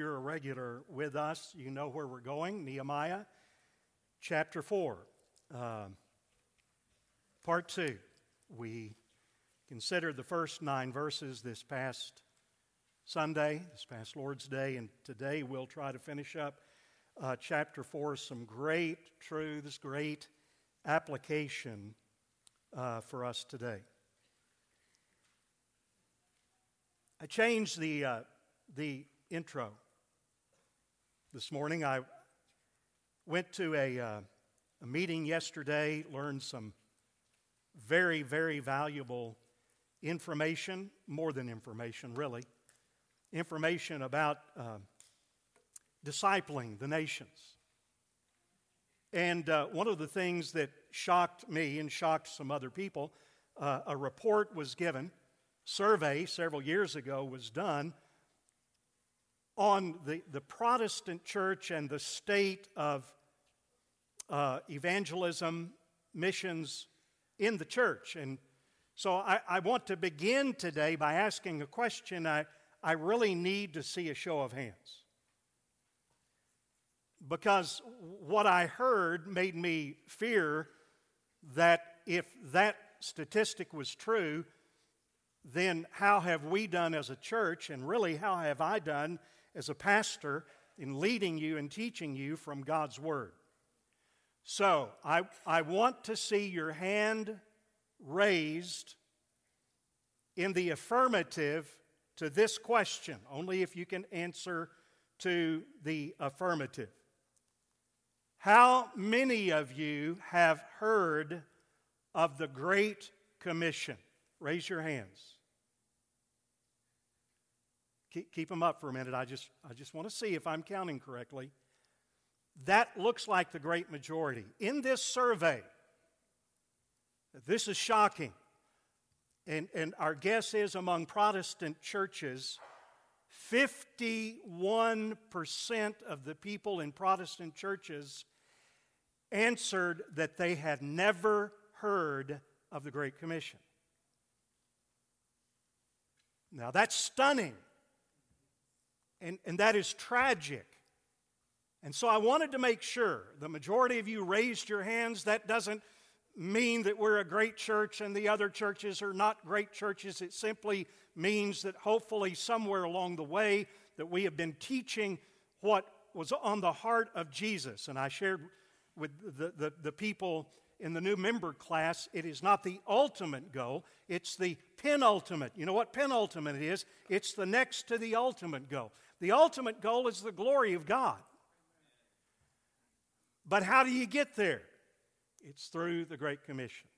you're a regular with us, you know where we're going. Nehemiah chapter 4, uh, part 2. We considered the first nine verses this past Sunday, this past Lord's Day, and today we'll try to finish up uh, chapter 4, some great truths, great application uh, for us today. I changed the, uh, the intro this morning. I went to a, uh, a meeting yesterday, learned some very, very valuable information, more than information, really, information about uh, discipling the nations. And uh, one of the things that shocked me and shocked some other people, uh, a report was given, survey several years ago was done on the, the Protestant church and the state of uh, evangelism, missions in the church. And so I, I, want to begin today by asking a question I, I really need to see a show of hands. Because what I heard made me fear that if that statistic was true, then how have we done as a church, and really how have I done as a pastor in leading you and teaching you from God's Word? So, I, I want to see your hand raised in the affirmative to this question, only if you can answer to the affirmative. How many of you have heard of the Great Commission? Raise your hands. Keep, keep them up for a minute. I just, I just want to see if I'm counting correctly. That looks like the great majority. In this survey, this is shocking. And, and our guess is among Protestant churches, 51% of the people in Protestant churches answered that they had never heard of the Great Commission. Now, that's stunning. And, and that is tragic. And so I wanted to make sure the majority of you raised your hands. That doesn't mean that we're a great church and the other churches are not great churches. It simply means that hopefully somewhere along the way that we have been teaching what was on the heart of Jesus. And I shared with the, the, the people in the new member class, it is not the ultimate goal, it's the penultimate. You know what penultimate is? It's the next to the ultimate goal. The ultimate goal is the glory of God. But how do you get there? It's through the Great Commission.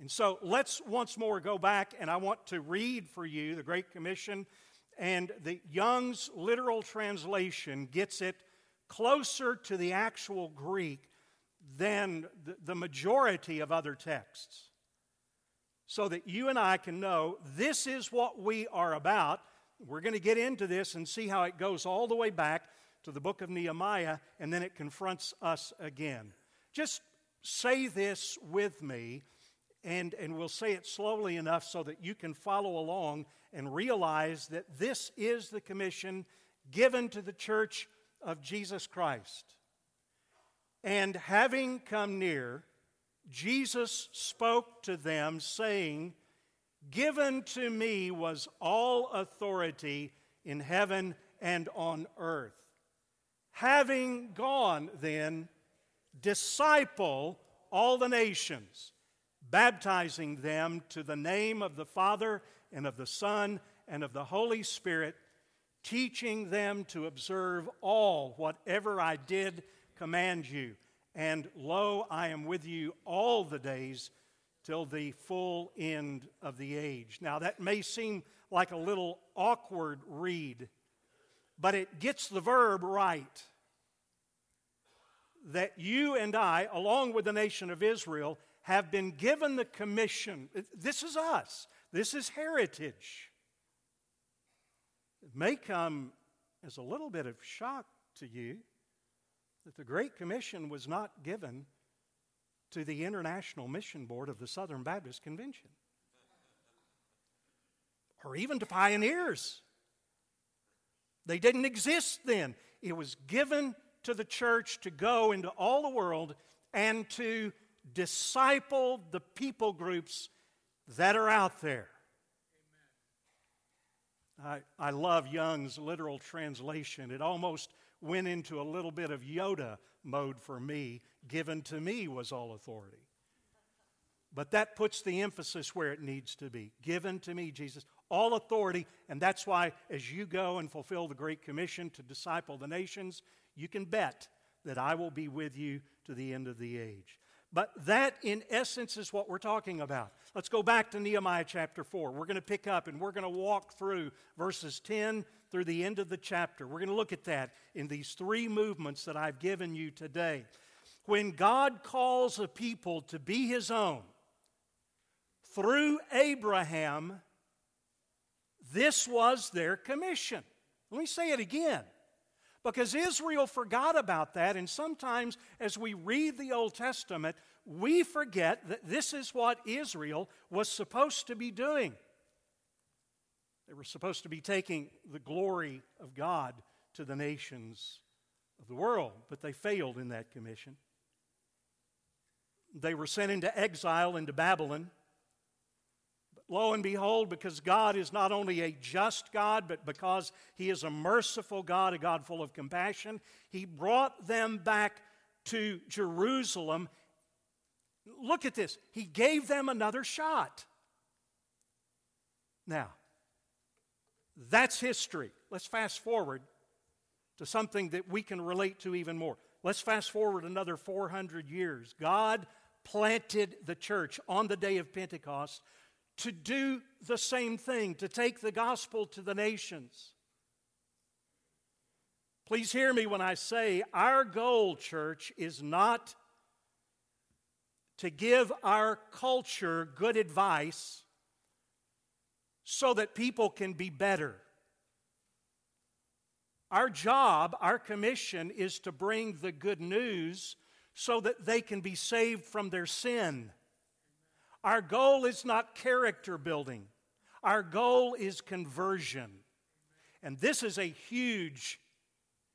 And so let's once more go back, and I want to read for you the Great Commission. And the Young's literal translation gets it closer to the actual Greek than the majority of other texts. So that you and I can know this is what we are about. We're going to get into this and see how it goes all the way back to the book of Nehemiah, and then it confronts us again. Just say this with me, and, and we'll say it slowly enough so that you can follow along and realize that this is the commission given to the church of Jesus Christ. And having come near, Jesus spoke to them, saying, Given to me was all authority in heaven and on earth. Having gone, then, disciple all the nations, baptizing them to the name of the Father and of the Son and of the Holy Spirit, teaching them to observe all whatever I did command you. And lo, I am with you all the days till the full end of the age. Now, that may seem like a little awkward read, but it gets the verb right. That you and I, along with the nation of Israel, have been given the commission. This is us, this is heritage. It may come as a little bit of shock to you that the Great Commission was not given to the International Mission Board of the Southern Baptist Convention or even to pioneers. They didn't exist then. It was given to the church to go into all the world and to disciple the people groups that are out there. I, I love Young's literal translation. It almost went into a little bit of Yoda mode for me. Given to me was all authority. But that puts the emphasis where it needs to be. Given to me, Jesus, all authority. And that's why, as you go and fulfill the Great Commission to disciple the nations, you can bet that I will be with you to the end of the age. But that, in essence, is what we're talking about. Let's go back to Nehemiah chapter 4. We're going to pick up and we're going to walk through verses 10 through the end of the chapter. We're going to look at that in these three movements that I've given you today. When God calls a people to be his own through Abraham, this was their commission. Let me say it again. Because Israel forgot about that, and sometimes as we read the Old Testament, we forget that this is what Israel was supposed to be doing. They were supposed to be taking the glory of God to the nations of the world, but they failed in that commission. They were sent into exile into Babylon But lo and behold, because God is not only a just God, but because He is a merciful God, a God full of compassion, He brought them back to Jerusalem. Look at this. He gave them another shot. Now, that's history. Let's fast forward to something that we can relate to even more. Let's fast forward another 400 years. God planted the church on the day of Pentecost to do the same thing, to take the gospel to the nations. Please hear me when I say our goal, church, is not to give our culture good advice so that people can be better. Our job, our commission, is to bring the good news so that they can be saved from their sin. Our goal is not character building, our goal is conversion. And this is a huge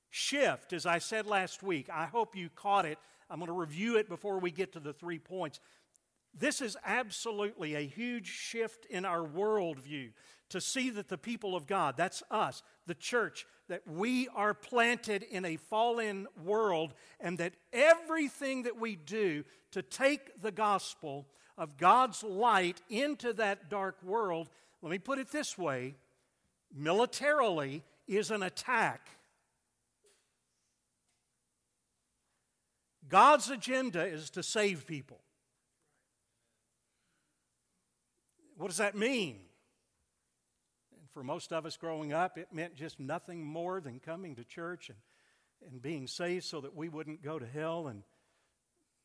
shift, as I said last week. I hope you caught it. I'm going to review it before we get to the three points. This is absolutely a huge shift in our worldview to see that the people of God, that's us, the church, that we are planted in a fallen world and that everything that we do to take the gospel of God's light into that dark world, let me put it this way militarily, is an attack. God's agenda is to save people. What does that mean? For most of us growing up, it meant just nothing more than coming to church and, and being saved so that we wouldn't go to hell and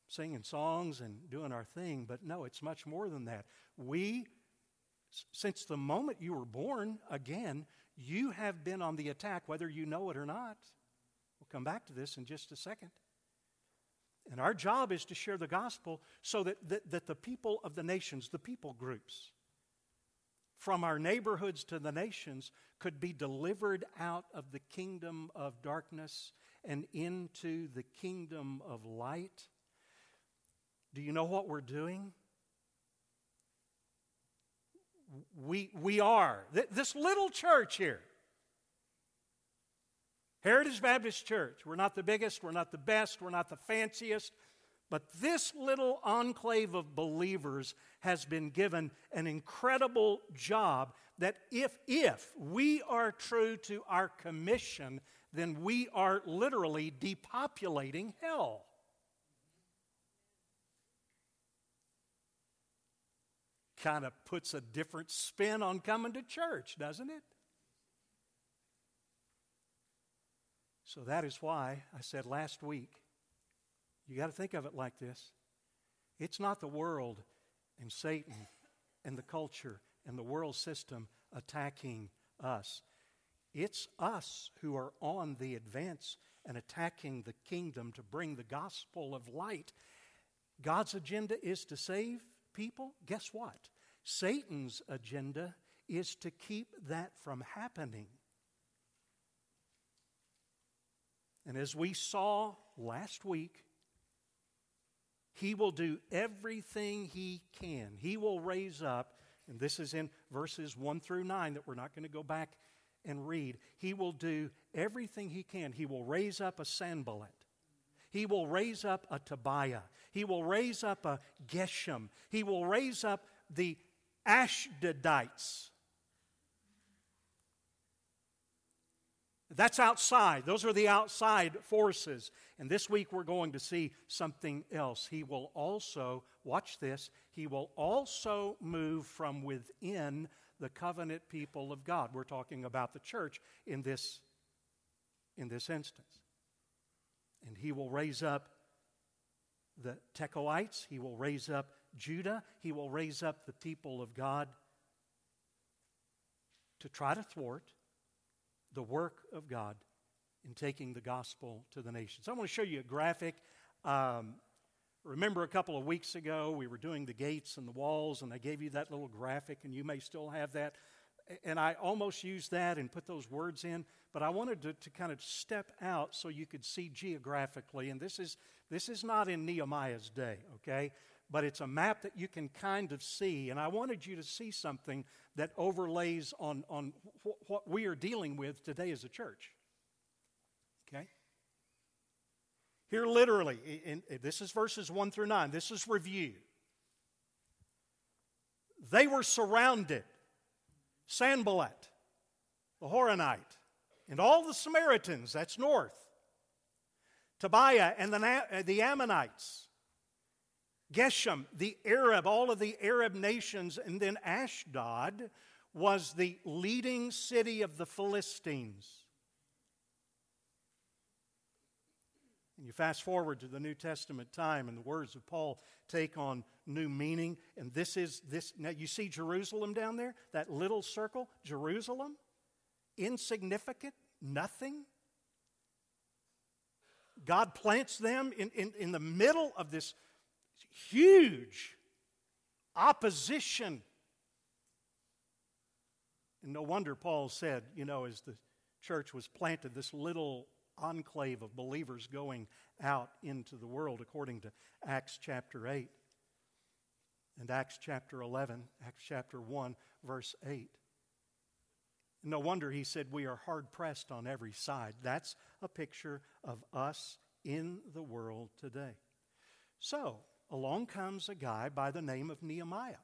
singing songs and doing our thing, but no, it's much more than that. We, since the moment you were born, again, you have been on the attack, whether you know it or not. We'll come back to this in just a second. And our job is to share the gospel so that, that, that the people of the nations, the people groups, from our neighborhoods to the nations, could be delivered out of the kingdom of darkness and into the kingdom of light. Do you know what we're doing? We, we are. This little church here, Heritage Baptist Church, we're not the biggest, we're not the best, we're not the fanciest, but this little enclave of believers has been given an incredible job that if, if we are true to our commission, then we are literally depopulating hell. kind of puts a different spin on coming to church, doesn't it? So that is why I said last week, you got to think of it like this. It's not the world and Satan and the culture and the world system attacking us. It's us who are on the advance and attacking the kingdom to bring the gospel of light. God's agenda is to save people. Guess what? Satan's agenda is to keep that from happening. And as we saw last week, he will do everything he can. He will raise up, and this is in verses 1 through 9 that we're not going to go back and read. He will do everything he can. He will raise up a Sanballat. He will raise up a Tobiah. He will raise up a Geshem. He will raise up the Ashdodites. That's outside. Those are the outside forces. And this week we're going to see something else. He will also, watch this, he will also move from within the covenant people of God. We're talking about the church in this, in this instance. And he will raise up the Tekoites, he will raise up Judah, he will raise up the people of God to try to thwart the work of God in taking the gospel to the nations. I want to show you a graphic. Um, remember a couple of weeks ago, we were doing the gates and the walls, and I gave you that little graphic, and you may still have that. And I almost used that and put those words in, but I wanted to, to kind of step out so you could see geographically. And this is, this is not in Nehemiah's day, okay? But it's a map that you can kind of see. And I wanted you to see something that overlays on, on wh- what we are dealing with today as a church. Okay? Here, literally, in, in, this is verses 1 through 9. This is review. They were surrounded. Sanballat, the Horonite, and all the Samaritans, that's north. Tobiah and the, uh, the Ammonites Geshem, the Arab, all of the Arab nations, and then Ashdod was the leading city of the Philistines. And you fast forward to the New Testament time, and the words of Paul take on new meaning. And this is this. Now, you see Jerusalem down there? That little circle? Jerusalem? Insignificant? Nothing? God plants them in, in, in the middle of this huge opposition. And no wonder Paul said, you know, as the church was planted, this little enclave of believers going out into the world, according to Acts chapter 8 and Acts chapter 11, Acts chapter 1, verse 8. No wonder he said, We are hard pressed on every side. That's a picture of us in the world today. So, along comes a guy by the name of Nehemiah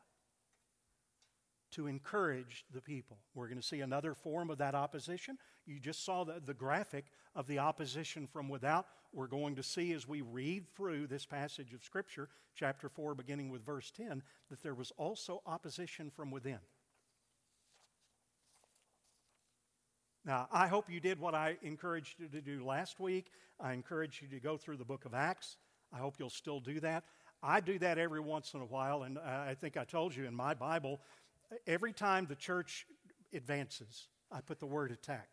to encourage the people. We're going to see another form of that opposition. You just saw the, the graphic of the opposition from without. We're going to see as we read through this passage of Scripture, chapter 4, beginning with verse 10, that there was also opposition from within. Now, I hope you did what I encouraged you to do last week. I encouraged you to go through the book of Acts. I hope you'll still do that. I do that every once in a while, and I think I told you in my Bible, every time the church advances, I put the word attack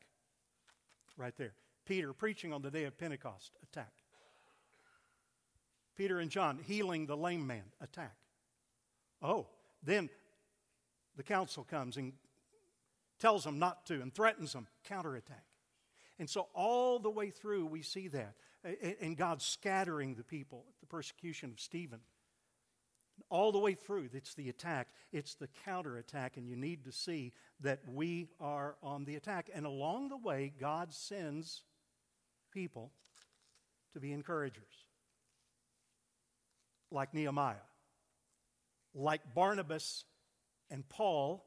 right there. Peter preaching on the day of Pentecost, attack. Peter and John healing the lame man, attack. Oh, then the council comes and tells them not to and threatens them, counterattack. And so, all the way through, we see that and God scattering the people, the persecution of Stephen. All the way through, it's the attack, it's the counterattack, and you need to see that we are on the attack. And along the way, God sends people to be encouragers, like Nehemiah, like Barnabas and Paul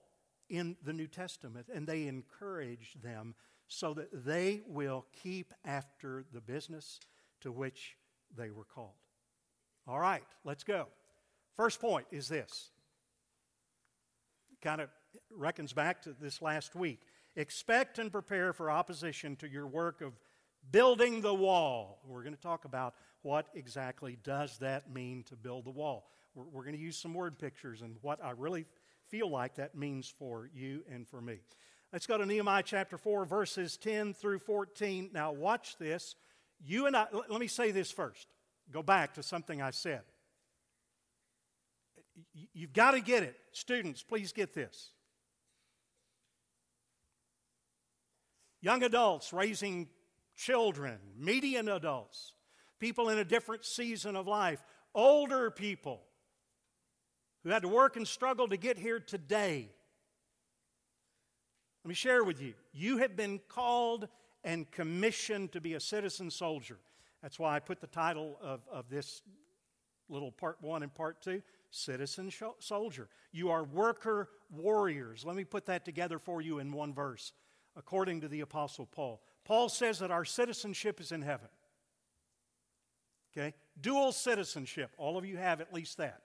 in the New Testament, and they encourage them so that they will keep after the business to which they were called. All right, let's go. First point is this. Kind of reckons back to this last week. Expect and prepare for opposition to your work of building the wall. We're going to talk about what exactly does that mean to build the wall. We're, we're going to use some word pictures and what I really feel like that means for you and for me. Let's go to Nehemiah chapter 4, verses 10 through 14. Now, watch this. You and I, let me say this first. Go back to something I said. You've got to get it. Students, please get this. Young adults raising children, median adults, people in a different season of life, older people who had to work and struggle to get here today. Let me share with you. You have been called and commissioned to be a citizen soldier. That's why I put the title of, of this little part one and part two citizen soldier. You are worker warriors. Let me put that together for you in one verse, according to the Apostle Paul. Paul says that our citizenship is in heaven. Okay? Dual citizenship. All of you have at least that.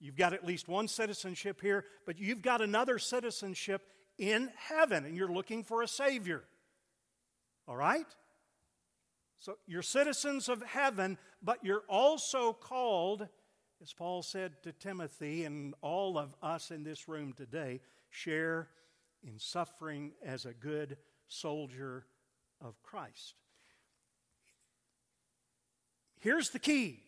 You've got at least one citizenship here, but you've got another citizenship in heaven, and you're looking for a Savior. All right? So you're citizens of heaven, but you're also called, as Paul said to Timothy and all of us in this room today, share in suffering as a good soldier of Christ. Here's the key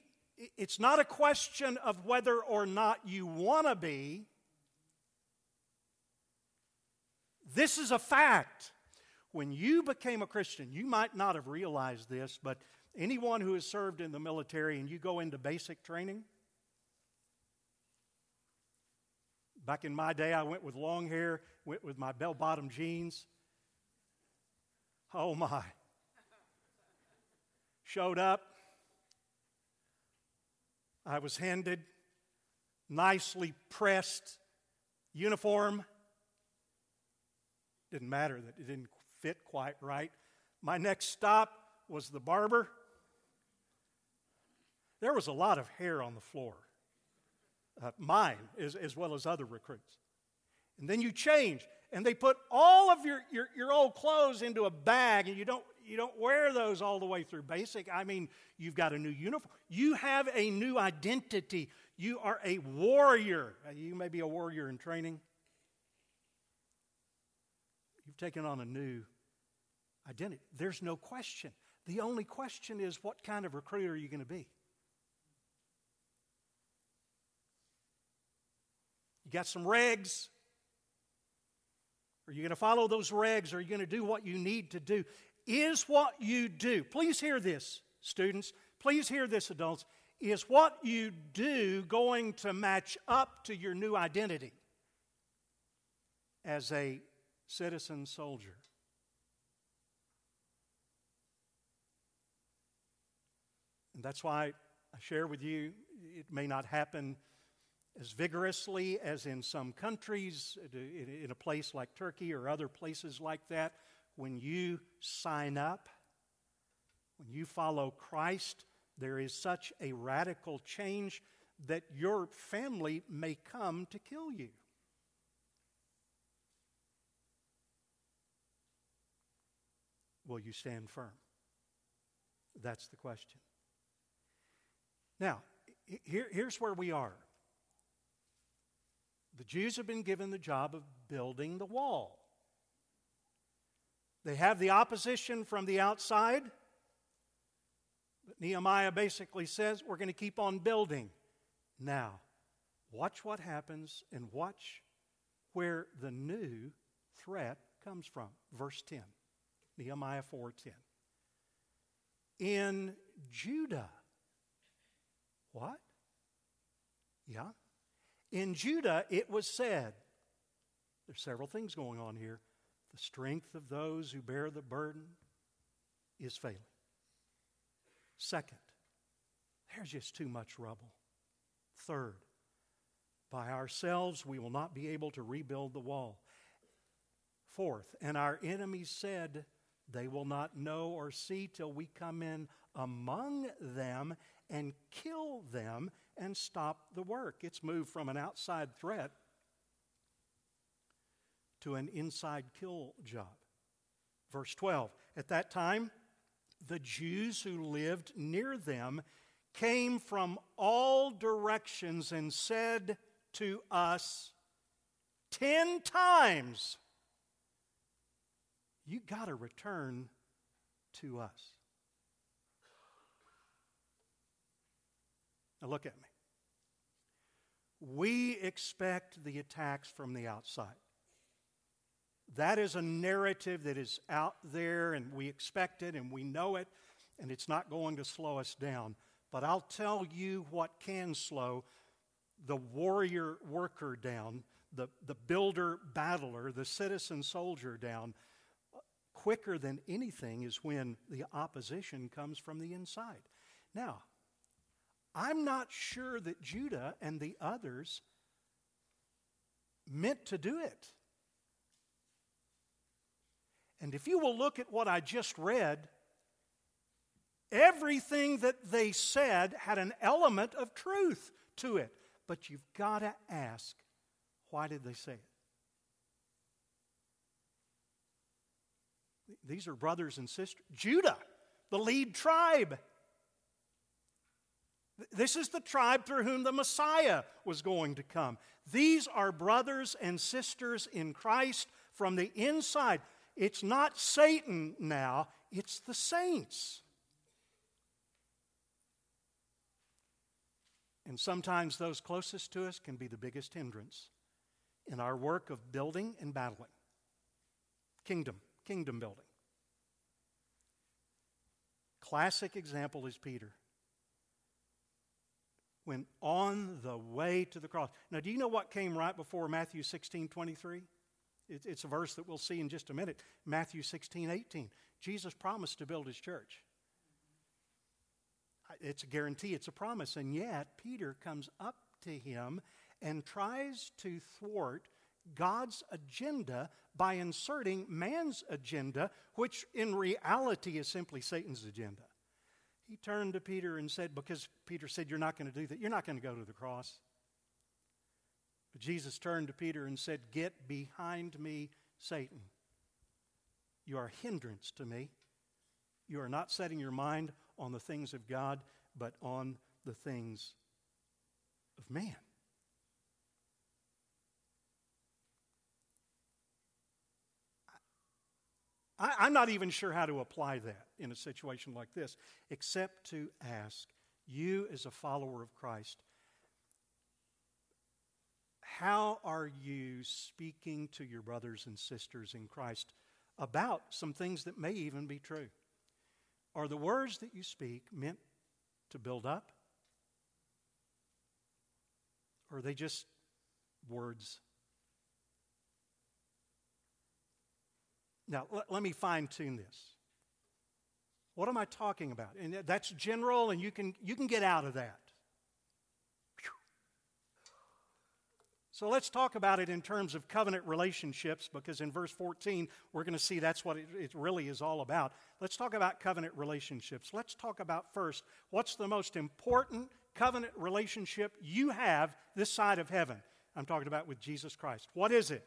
it's not a question of whether or not you want to be. This is a fact. When you became a Christian, you might not have realized this, but anyone who has served in the military and you go into basic training, back in my day, I went with long hair, went with my bell bottom jeans. Oh my. Showed up. I was handed nicely pressed uniform. Didn't matter that it didn't fit quite right. My next stop was the barber. There was a lot of hair on the floor, uh, mine as, as well as other recruits. And then you change, and they put all of your, your, your old clothes into a bag, and you don't, you don't wear those all the way through basic. I mean, you've got a new uniform. You have a new identity. You are a warrior. You may be a warrior in training. You've taken on a new identity. There's no question. The only question is what kind of recruiter are you going to be? You got some regs. Are you going to follow those regs? Are you going to do what you need to do? Is what you do, please hear this, students, please hear this, adults, is what you do going to match up to your new identity as a citizen soldier? And that's why I share with you it may not happen as vigorously as in some countries, in a place like Turkey or other places like that. When you sign up, when you follow Christ, there is such a radical change that your family may come to kill you. Will you stand firm? That's the question. Now, here, here's where we are. The Jews have been given the job of building the wall. They have the opposition from the outside. But Nehemiah basically says, We're going to keep on building. Now, watch what happens and watch where the new threat comes from. Verse 10, Nehemiah 4:10. In Judah, what? Yeah. In Judah, it was said, there's several things going on here. The strength of those who bear the burden is failing. Second, there's just too much rubble. Third, by ourselves we will not be able to rebuild the wall. Fourth, and our enemies said, They will not know or see till we come in among them and kill them and stop the work. It's moved from an outside threat to an inside kill job. Verse 12 At that time, the Jews who lived near them came from all directions and said to us, Ten times, you got to return to us. Now, look at me. We expect the attacks from the outside. That is a narrative that is out there, and we expect it and we know it, and it's not going to slow us down. But I'll tell you what can slow the warrior worker down, the, the builder battler, the citizen soldier down quicker than anything is when the opposition comes from the inside. Now, I'm not sure that Judah and the others meant to do it. And if you will look at what I just read, everything that they said had an element of truth to it. But you've got to ask why did they say it? These are brothers and sisters. Judah, the lead tribe. This is the tribe through whom the Messiah was going to come. These are brothers and sisters in Christ from the inside. It's not Satan now, it's the saints. And sometimes those closest to us can be the biggest hindrance in our work of building and battling. Kingdom, kingdom building. Classic example is Peter. When on the way to the cross. Now, do you know what came right before Matthew 16 23? It's a verse that we'll see in just a minute. Matthew 16 18. Jesus promised to build his church. It's a guarantee, it's a promise. And yet, Peter comes up to him and tries to thwart God's agenda by inserting man's agenda, which in reality is simply Satan's agenda. He turned to Peter and said, Because Peter said, You're not going to do that, you're not going to go to the cross. But Jesus turned to Peter and said, Get behind me, Satan. You are a hindrance to me. You are not setting your mind on the things of God, but on the things of man. I, am not even sure how to apply that in a situation like this, except to ask you, as a follower of Christ, how are you speaking to your brothers and sisters in Christ about some things that may even be true? Are the words that you speak meant to build up? Or are they just words? Now, let, let me fine tune this. What am I talking about? And that's general, and you can, you can get out of that. So let's talk about it in terms of covenant relationships because in verse 14, we're going to see that's what it, it, really is all about. Let's talk about covenant relationships. Let's talk about first what's the most important covenant relationship you have this side of heaven. I'm talking about with Jesus Christ. What is it?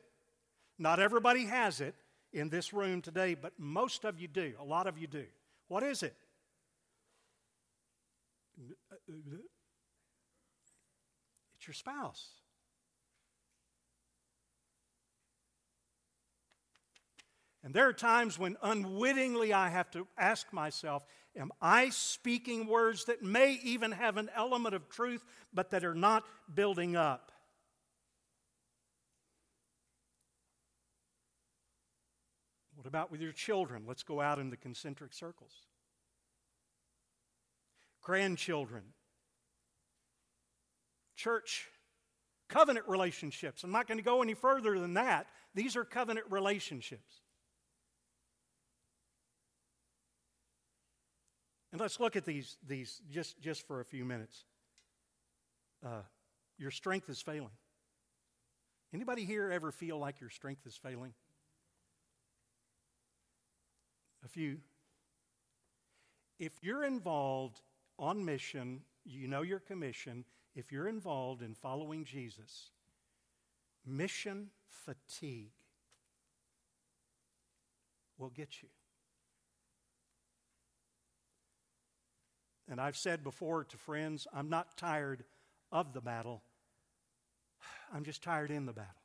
Not everybody has it in this room today, but most of you do. A lot of you do. What is it? It's your spouse. And there are times when unwittingly I have to ask myself, am I speaking words that may even have an element of truth, but that are not building up? What about with your children? Let's go out in the concentric circles. Grandchildren. Church covenant relationships. I'm not going to go any further than that. These are covenant relationships. And let's look at these, these just, just for a few minutes. Uh, your strength is failing. Anybody here ever feel like your strength is failing? A few. If you're involved on mission, you know your commission, if you're involved in following Jesus, mission fatigue will get you. And I've said before to friends, I'm not tired of the battle, I'm just tired in the battle.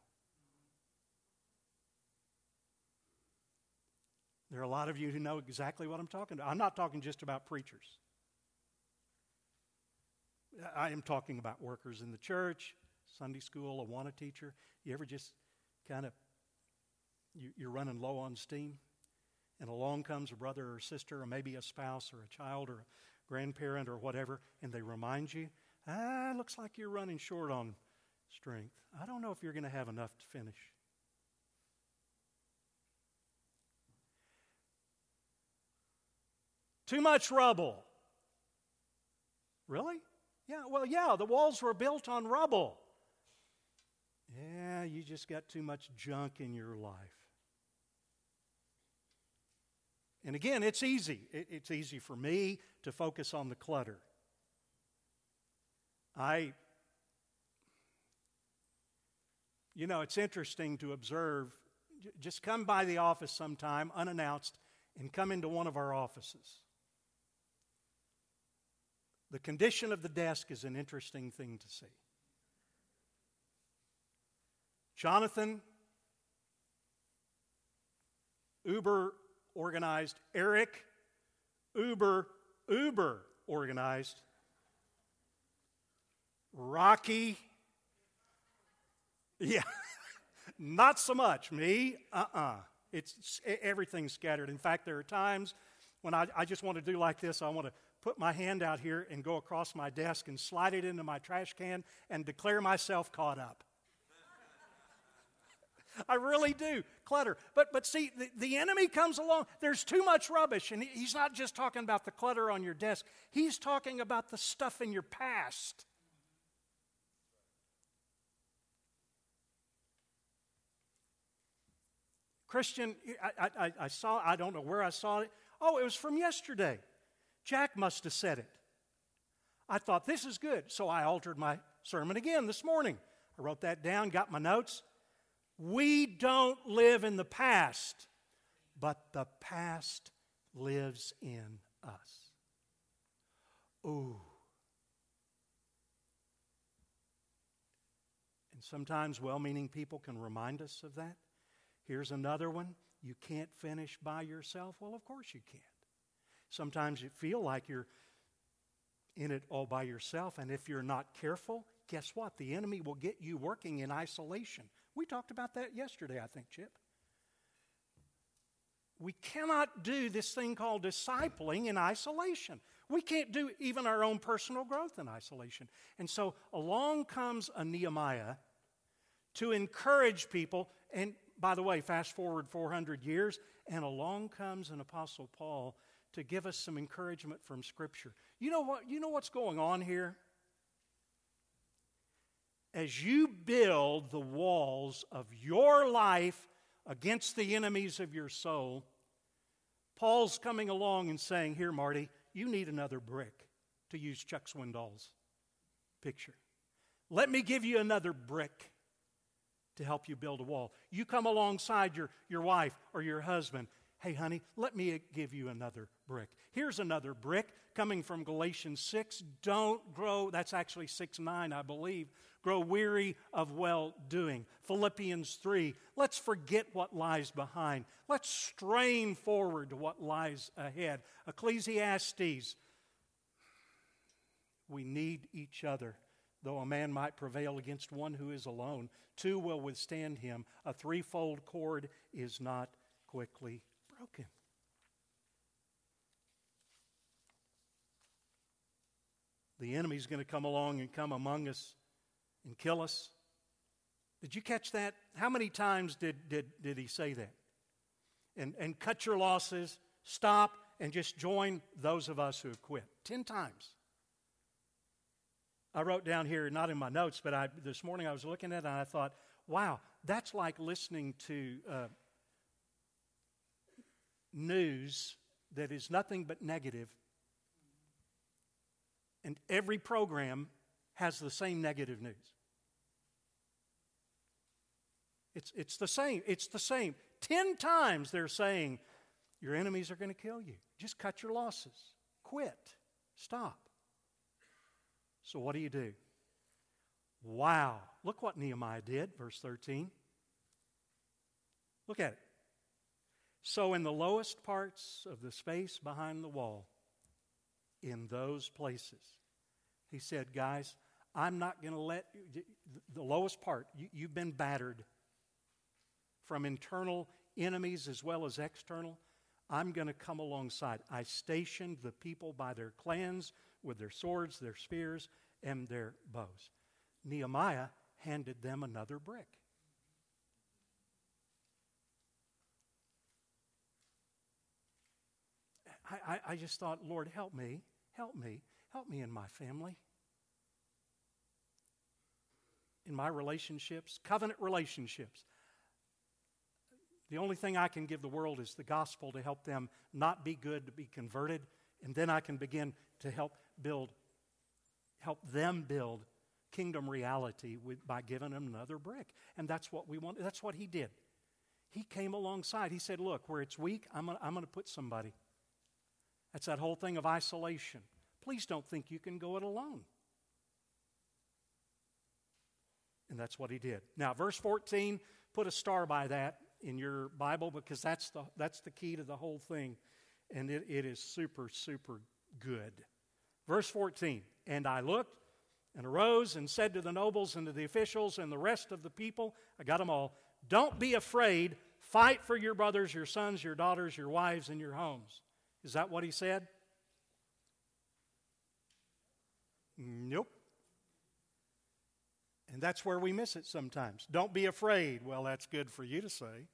There are a lot of you who know exactly what I'm talking about. I'm not talking just about preachers. I am talking about workers in the church, Sunday school, a Awana teacher. You ever just kind of, you're running low on steam, and along comes a brother or sister, or maybe a spouse or a child or a grandparent or whatever, and they remind you, ah, looks like you're running short on strength. I don't know if you're going to have enough to finish. Too much rubble. Really? Yeah, well, yeah, the walls were built on rubble. Yeah, you just got too much junk in your life. And again, it's easy. It's easy for me to focus on the clutter. I, you know, it's interesting to observe. Just come by the office sometime unannounced and come into one of our offices. The condition of the desk is an interesting thing to see. Jonathan, uber organized. Eric, uber, uber organized. Rocky, yeah, not so much. Me, uh uh-uh. uh It's everything's scattered. In fact, there are times when I, I just want to do like this. I want to put my hand out here and go across my desk and slide it into my trash can and declare myself caught up. I really do. Clutter. But, but see, the, the enemy comes along. There's too much rubbish. And he's not just talking about the clutter on your desk, he's talking about the stuff in your past. Christian, I, I, I, saw, I don't know where I saw it. Oh, it was from yesterday. Jack must have said it. I thought, this is good. So I altered my sermon again this morning. I wrote that down, got my notes. We don't live in the past, but the past lives in us. Ooh. And sometimes well meaning people can remind us of that. Here's another one. You can't finish by yourself. Well, of course you can't. Sometimes you feel like you're in it all by yourself, and if you're not careful, guess what? The enemy will get you working in isolation. We talked about that yesterday, I think, Chip. We cannot do this thing called discipling in isolation. We can't do even our own personal growth in isolation. And so along comes a Nehemiah to encourage people. And by the way, fast forward 400 years, and along comes an Apostle Paul to give us some encouragement from Scripture. You know what? You know what's going on here? as you build the walls of your life against the enemies of your soul, Paul's coming along and saying, Here, Marty, you need another brick, to use Chuck Swindoll's picture. Let me give you another brick to help you build a wall. You come alongside your, your wife or your husband. Hey, honey, let me give you another brick. Here's another brick coming from Galatians 6. Don't grow, that's actually 6 9, I believe grow weary of well doing. Philippians 3, let's forget what lies behind. Let's strain forward to what lies ahead. Ecclesiastes, we need each other. Though a man might prevail against one who is alone, two will withstand him. A threefold cord is not quickly broken. The enemy's going to come along and come among us and kill us. Did you catch that? How many times did, did, did he say that? And, and cut your losses, stop, and just join those of us who have quit. Ten times. I wrote down here, not in my notes, but I, this morning I was looking at it and I thought, wow, that's like listening to uh, news that is nothing but. And every program has the same negative news. It's, it's the same. It's the same. Ten times they're saying, Your enemies are going to kill you. Just cut your losses. Quit. Stop. So, what do you do? Wow. Look what Nehemiah did, verse 13. Look at it. So, in the lowest parts of the space behind the wall, in those places, he said, Guys, I'm not going to let the lowest part, you, you've been battered from internal enemies as well as external, I'm going to come alongside. I stationed the people by their clans with their swords, their spears, and their bows. Nehemiah handed them another brick. I, I, I just thought, Lord, help me, help me, help me in my family, in my relationships, covenant relationships. The only thing I can give the world is the gospel to help them not be good, to be converted, and then I can begin to help build, help them build kingdom reality with, by giving them another brick. And that's what we want. That's what he did. He came alongside. He said, Look, where it's weak, I'm going to put somebody. That's that whole thing of isolation. Please don't think you can go it alone. And that's what he did. Now, verse 14, put a star by that in your Bible because that's the, that's the key to the whole thing. And it, it is super, super good. Verse 14, and I looked and arose and said to the nobles and to the officials and the rest of the people, I got them all, don't be afraid. Fight for your brothers, your sons, your daughters, your wives, and your homes. Is that what he said? Nope. And that's where we miss it sometimes. Don't be afraid. Well, that's good for you to say.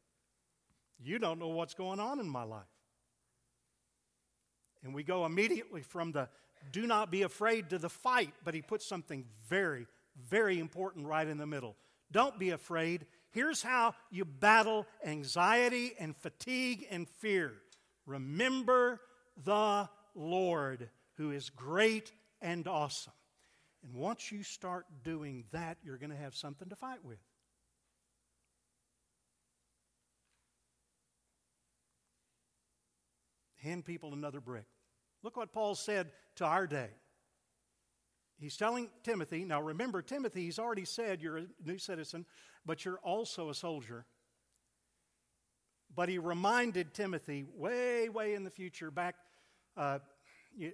You don't know what's going on in my life. And we go immediately from the do not be afraid to the fight, but he puts something very, very important right in the middle. Don't be afraid. Here's how you battle anxiety and fatigue and fear. Remember the Lord, who is great and awesome. And once you start doing that, you're going to have something to fight with. Hand people another brick. Look what Paul said to our day. He's telling Timothy, now remember, Timothy, he's already said you're a new citizen, but you're also a soldier. But he reminded Timothy way, way in the future, back, uh,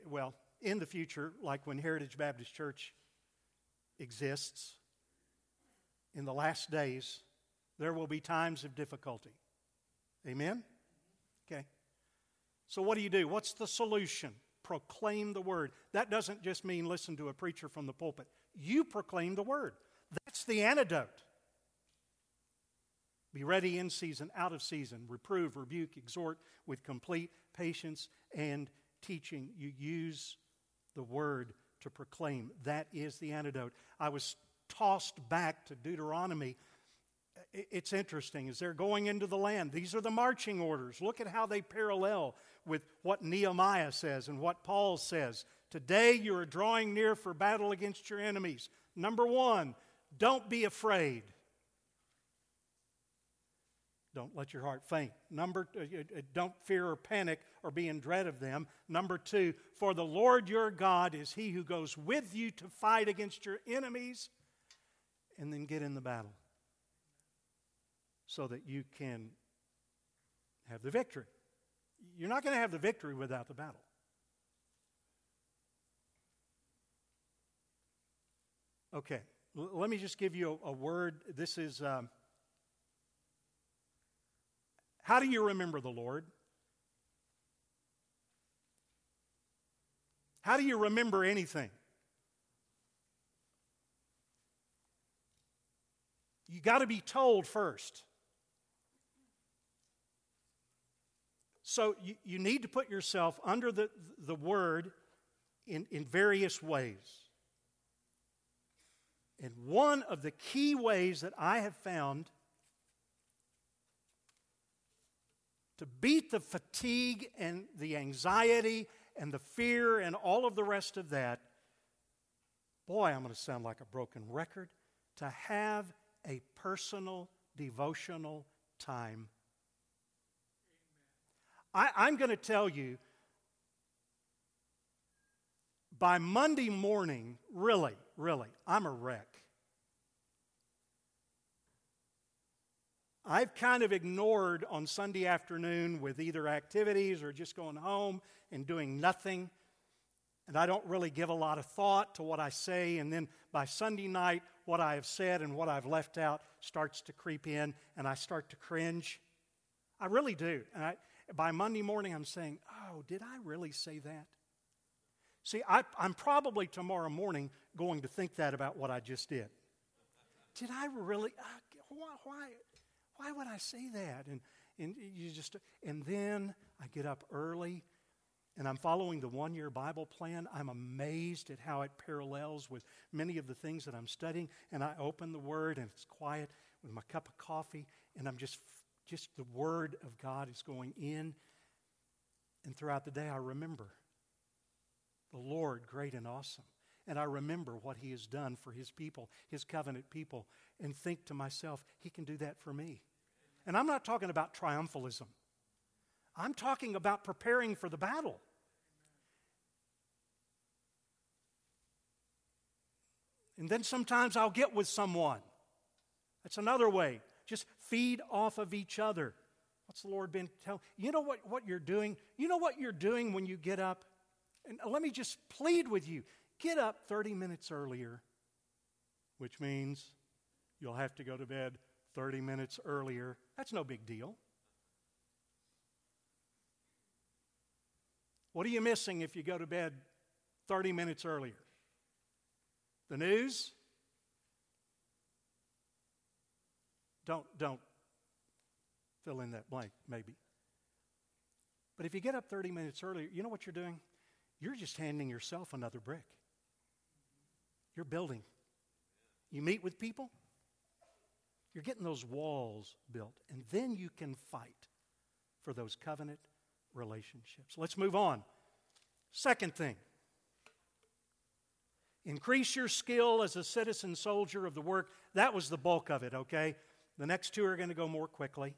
well, in the future, like when Heritage Baptist Church exists, in the last days, there will be times of difficulty. Amen? Okay. So, what do you do? What's the solution? Proclaim the word. That doesn't just mean listen to a preacher from the pulpit. You proclaim the word. That's the antidote. Be ready in season, out of season. Reprove, rebuke, exhort with complete patience and teaching. You use the word to proclaim. That is the antidote. I was tossed back to Deuteronomy. It's interesting as they're going into the land. These are the marching orders. Look at how they parallel with what Nehemiah says and what Paul says. Today you are drawing near for battle against your enemies. Number one, don't be afraid. Don't let your heart faint. Number, uh, uh, don't fear or panic or be in dread of them. Number two, for the Lord your God is he who goes with you to fight against your enemies and then get in the battle so that you can have the victory. You're not going to have the victory without the battle. Okay, L- let me just give you a, a word. This is. Um, how do you remember the Lord? How do you remember anything? You got to be told first. So you, you need to put yourself under the, the word in, in various ways. And one of the key ways that I have found to beat the fatigue and the anxiety and the fear and all of the rest of that, boy, I'm going to sound like a broken record, to have a personal devotional time. I, I'm going to tell you, by Monday morning, really, really, I'm a wreck. I've kind of ignored on Sunday afternoon with either activities or just going home and doing nothing. And I don't really give a lot of thought to what I say. And then by Sunday night, what I have said and what I've left out starts to creep in, and I start to cringe. I really do. And I, by Monday morning, I'm saying, oh, did I really say that? See, I, I'm probably tomorrow morning going to think that about what I just did. Did I really? Uh, why, why, why would I say that? And, and you just, and then I get up early and I'm following the one year Bible plan. I'm amazed at how it parallels with many of the things that I'm studying. And I open the Word and it's quiet with my cup of coffee, and I'm just, just the Word of God is going in. And throughout the day, I remember the Lord, great and awesome. And I remember what He has done for His people, His covenant people, and think to myself, He can do that for me. And I'm not talking about triumphalism, I'm talking about preparing for the battle. And then sometimes I'll get with someone. That's another way. Just feed off of each other. What's the Lord been telling? You know what, what you're doing? You know what you're doing when you get up? And let me just plead with you get up 30 minutes earlier, which means you'll have to go to bed 30 minutes earlier. That's no big deal. What are you missing if you go to bed 30 minutes earlier? The news? Don't, don't fill in that blank, maybe. But if you get up 30 minutes earlier, you know what you're doing? You're just handing yourself another brick. You're building. You meet with people, you're getting those walls built, and then you can fight for those covenant relationships. Let's move on. Second thing increase your skill as a citizen soldier of the work. That was the bulk of it, okay? The next two are going to go more quickly,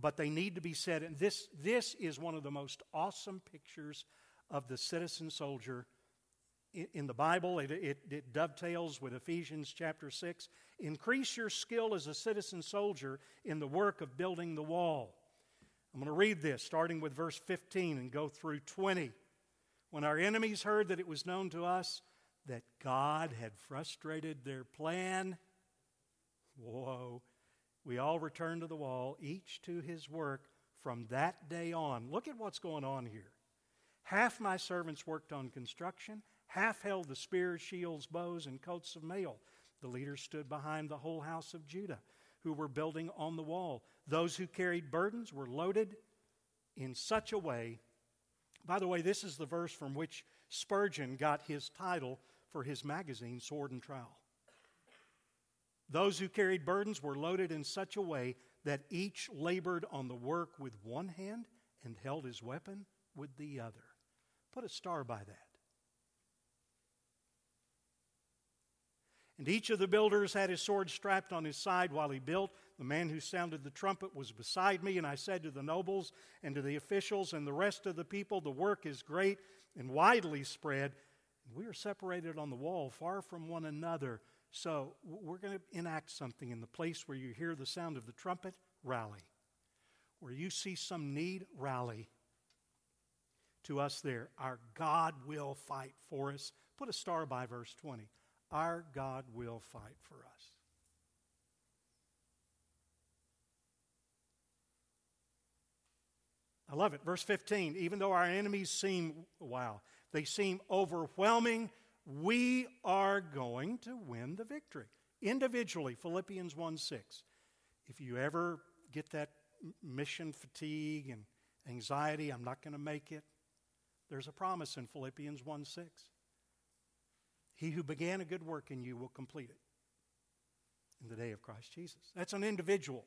but they need to be said. And this, this is one of the most awesome pictures of the citizen soldier in, the Bible. It, it, it dovetails with Ephesians chapter 6. Increase your skill as a citizen soldier in the work of building the wall. I'm going to read this starting with verse 15 and go through 20. When our enemies heard that it was known to us that God had frustrated their plan, whoa, we all returned to the wall, each to his work from that day on. Look at what's going on here. Half my servants worked on construction, half held the spears, shields, bows, and coats of mail. The leaders stood behind the whole house of Judah, who were building on the wall. Those who carried burdens were loaded in such a way. By the way, this is the verse from which Spurgeon got his title for his magazine, Sword and Trowel. Those who carried burdens were loaded in such a way that each labored on the work with one hand and held his weapon with the other. Put a star by that. And each of the builders had his sword strapped on his side while he built. The man who sounded the trumpet was beside me, and I said to the nobles and to the officials and the rest of the people, The work is great and widely spread. We are separated on the wall, far from one another. So we're going to enact something in the place where you hear the sound of the trumpet, rally. Where you see some need, rally. To us there, our God will fight for us. Put a star by verse 20. Our God will fight for us. I love it. Verse 15. Even though our enemies seem, wow, they seem overwhelming, we are going to win the victory. Individually, Philippians 1 6. If you ever get that mission fatigue and anxiety, I'm not going to make it, there's a promise in Philippians 1 6. He who began a good work in you will complete it in the day of Christ Jesus. That's an individual,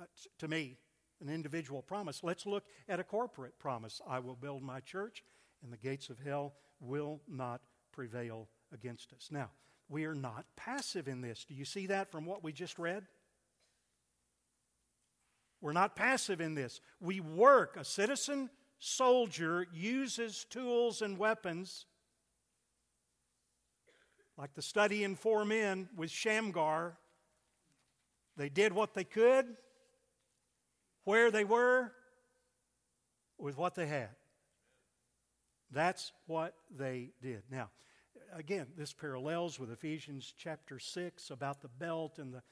uh, to me, an individual promise. Let's look at a corporate promise. I will build my church, and the gates of hell will not prevail against us. Now, we are not passive in this. Do you see that from what we just read? We're not passive in this. We work. A citizen soldier uses tools and weapons like the study in four men with Shamgar, they did what they could, where they were, with what they had. That's what they did. Now, again, this parallels with Ephesians chapter 6 about the belt and the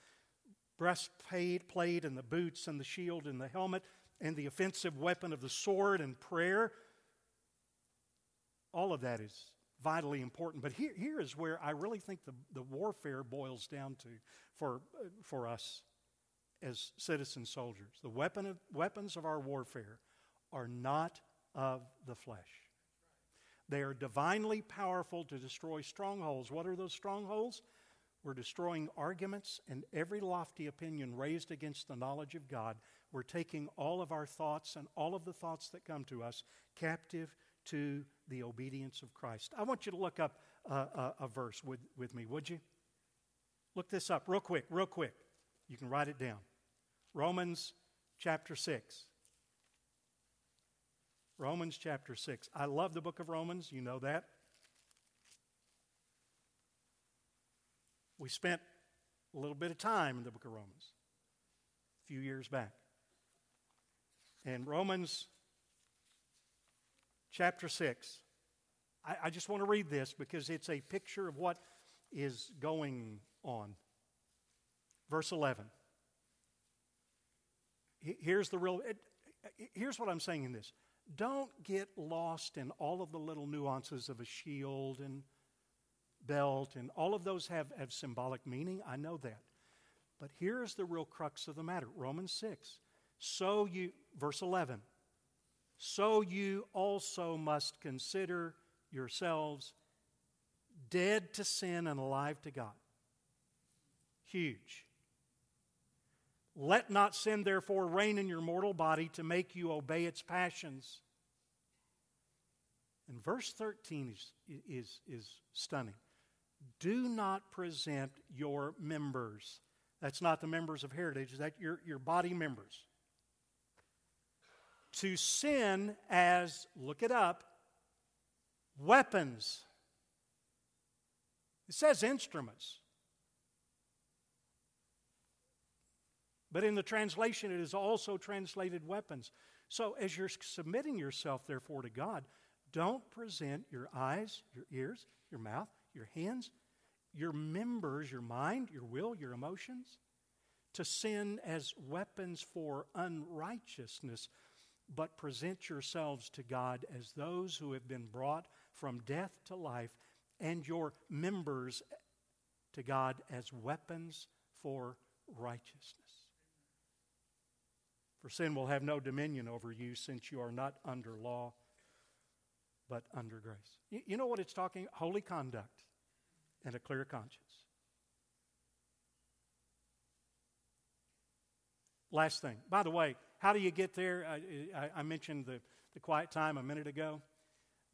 breastplate and the boots and the shield and the helmet and the offensive weapon of the sword and prayer. All of that is vitally important. But here, here is where I really think the, the warfare boils down to for, for us as citizen soldiers. The weapon of, weapons of our warfare are not of the flesh. They are divinely powerful to destroy strongholds. What are those strongholds? We're destroying arguments and every lofty opinion raised against the knowledge of God. We're taking all of our thoughts and all of the thoughts that come to us captive to the obedience of Christ. I want you to look up a, a, a verse with, with me, would you? Look this up real quick, real quick. You can write it down. Romans chapter 6. Romans chapter 6. I love the book of Romans, you know that. We spent a little bit of time in the book of Romans a few years back. And Romans chapter 6, I, I just want to read this because it's a picture of what is going on. Verse 11. Here's the real, it, here's what I'm saying in this. Don't get lost in all of the little nuances of a shield and belt, and all of those have, have symbolic meaning. I know that. But here's the real crux of the matter Romans 6. So you, verse 11, so you also must consider yourselves dead to sin and alive to God. Huge. Let not sin, therefore, reign in your mortal body to make you obey its passions. And verse 13 is, is, is stunning. Do not present your members. That's not the members of heritage, that your, your body members. To sin as, look it up, weapons. It says instruments. But in the translation, it is also translated weapons. So as you're submitting yourself, therefore, to God, don't present your eyes, your ears, your mouth, your hands, your members, your mind, your will, your emotions, to sin as weapons for unrighteousness, but present yourselves to God as those who have been brought from death to life, and your members to God as weapons for righteousness. For sin will have no dominion over you since you are not under law, but under grace. You, know what it's talking? Holy conduct and a clear conscience. Last thing. By the way, how do you get there? I, I, mentioned the, the quiet time a minute ago.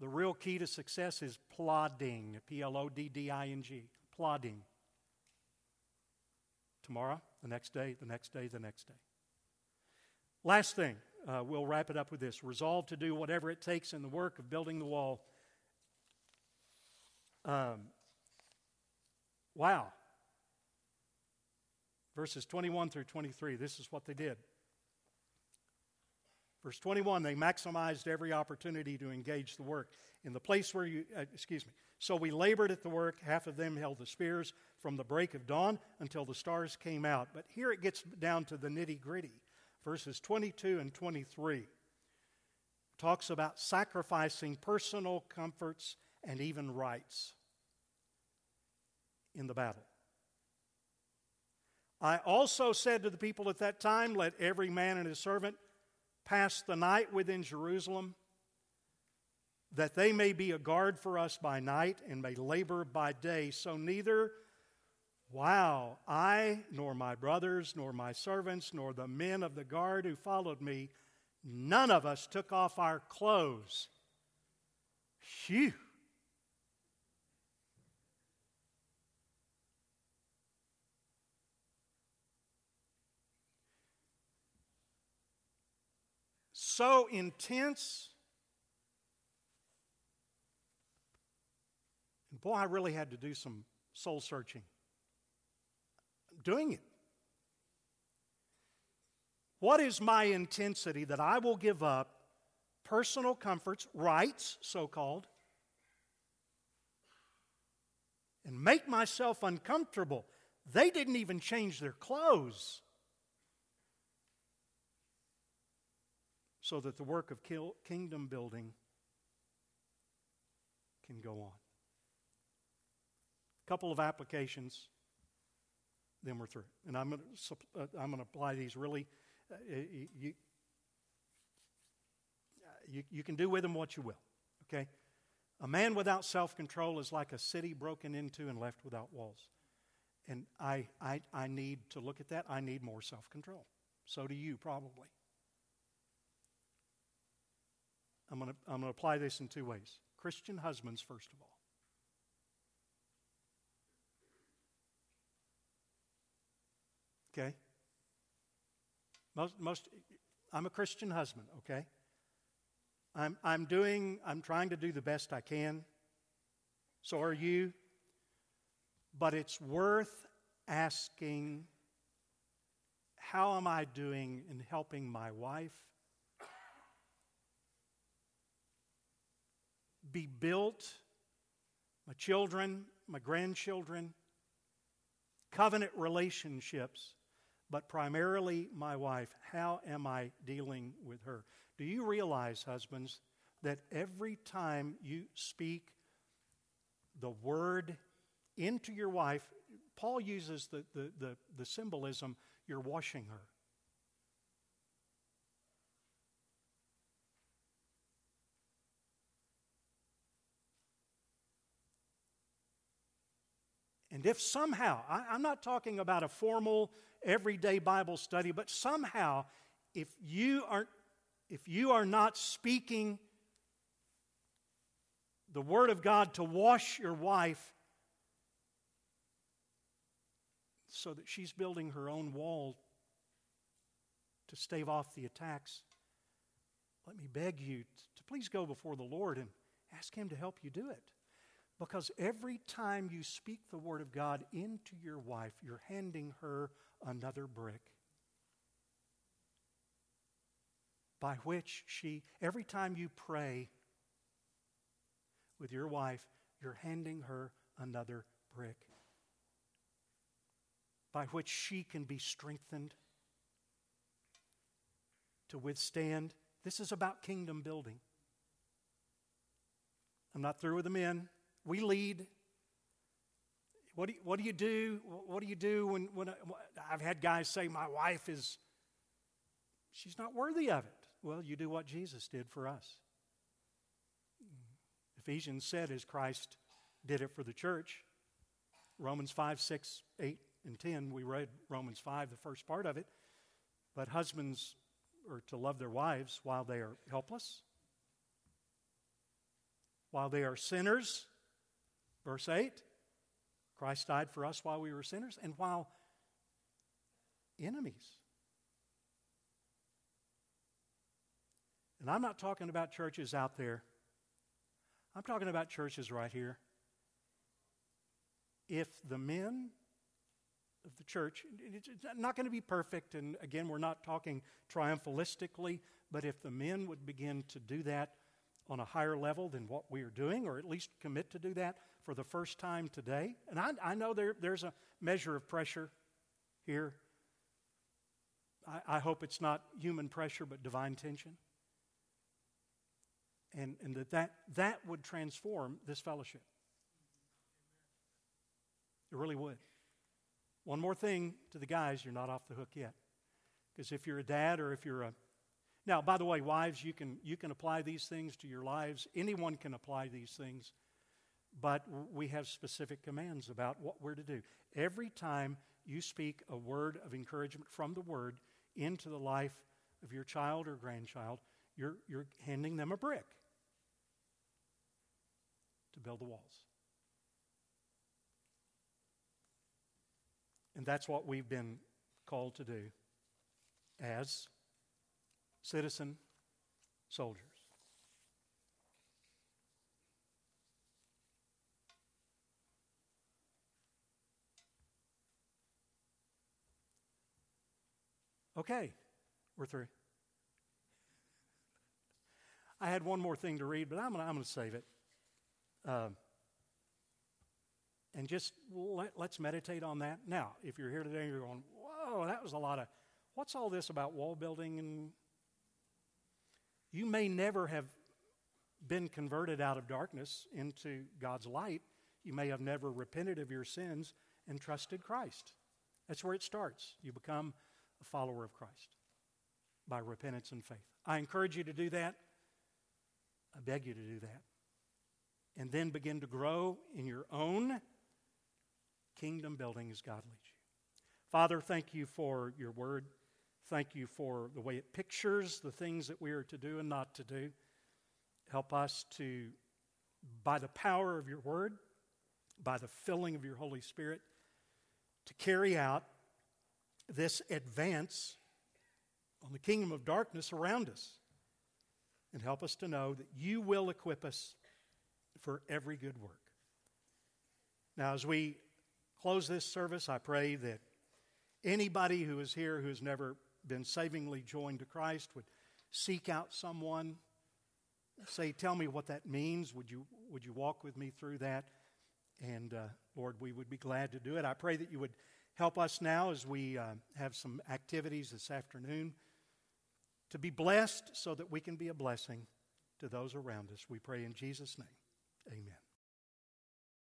The real key to success is plodding. P L O D D I N G. Plodding. Tomorrow, the next day, the next day, the next day. Last thing, uh, we'll wrap it up with this resolve to do whatever it takes in the work of building the wall. Um, wow. Verses 21 through 23, this is what they did. Verse 21, they maximized every opportunity to engage the work. In the place where you, uh, excuse me, so we labored at the work. Half of them held the spears from the break of dawn until the stars came out. But here it gets down to the nitty gritty verses 22 and 23 talks about sacrificing personal comforts and even rights in the battle. I also said to the people at that time, Let every man and his servant pass the night within Jerusalem, that they may be a guard for us by night and may labor by day. So neither Wow, I, nor my brothers, nor my servants, nor the men of the guard who followed me, none of us took off our clothes. Phew. So intense. And boy, I really had to do some soul searching I'm doing it. What is my intensity that I will give up personal comforts, rights, so called, and make myself uncomfortable? They didn't even change their clothes so that the work of kingdom building can go on. A couple of applications, then we're through. And I'm going to, uh, I'm going to apply these really. Uh, you, you, you can do with them what you will, okay? A man without self control is like a city broken into and left without walls. And I, I, I need to look at that. I need more self control. So do you, probably. I'm going to I'm going to apply this in two ways Christian husbands, first of all. Okay? Most, most, I'm a Christian husband, okay? I'm, I'm doing, I'm trying to do the best I can. So are you. But it's worth asking how am I doing in helping my wife be built, my children, my grandchildren, covenant relationships, but primarily my wife. How am I dealing with her? Do you realize, husbands, that every time you speak the word into your wife, Paul uses the, the, the, the symbolism, you're washing her. And if somehow, I, am not talking about a formal, everyday Bible study, but somehow, if you aren't if you are not speaking the Word of God to wash your wife so that she's building her own wall to stave off the attacks, let me beg you to please go before the Lord and ask Him to help you do it. Because every time you speak the Word of God into your wife, you're handing her another brick. by which she, every time you pray with your wife, you're handing her another brick by which she can be strengthened to withstand. This is about kingdom building. I'm not through with the men. We lead. What do you, what do, you do? What do you do when, when uh, I, I've had guys say, My wife is, she's not worthy of it? Well, you do what Jesus did for us. Ephesians said, as Christ did it for the church. Romans 5, 6, 8, and 10, we read Romans 5, the first part of it. But husbands are to love their wives while they are helpless, while they are sinners. Verse 8 Christ died for us while we were sinners, and while enemies. And I'm not talking about churches out there, I'm talking about churches right here. If the men of the church, it's not going to be perfect, and again, we're not talking triumphalistically, but if the men would begin to do that on a higher level than what we are doing, or at least commit to do that for the first time today, and I, I know there, there's a measure of pressure here. I, I hope it's not human pressure, but divine tension and, and that, that that would transform this fellowship. It really would. One more thing to the guys, you're not off the hook yet. Because if you're a dad or if you're a now, by the way, wives, you can you can apply these things to your lives. Anyone can apply these things, but we have specific commands about what we're to do. Every time you speak a word of encouragement from the word into the life of your child or grandchild, you're, you're handing them a brick to build the walls. And that's what we've been called to do as citizen soldiers. Okay, we're through. I had one more thing to read, but I'm going to save it. Uh, And just let, us meditate on that. Now, if you're here today and you're going, whoa, that was a lot of, what's all this about wall building? And you may never have been converted out of darkness into God's light. You may have never repented of your sins and trusted Christ. That's where it starts. You become a follower of Christ by repentance and faith. I encourage you to do that. I beg you to do that. And then begin to grow in your own kingdom building as God leads you. Father, thank you for your word. Thank you for the way it pictures the things that we are to do and not to do. Help us to, by the power of your word, by the filling of your Holy Spirit, to carry out this advance on the kingdom of darkness around us. And help us to know that you will equip us for every good work. Now, as we close this service, I pray that anybody who is here who has never been savingly joined to Christ would seek out someone, say, Tell me what that means. Would you, would you walk with me through that? And uh, Lord, we would be glad to do it. I pray that you would help us now as we uh, have some activities this afternoon to be blessed so that we can be a blessing to those around us. We pray in Jesus' name. Amen.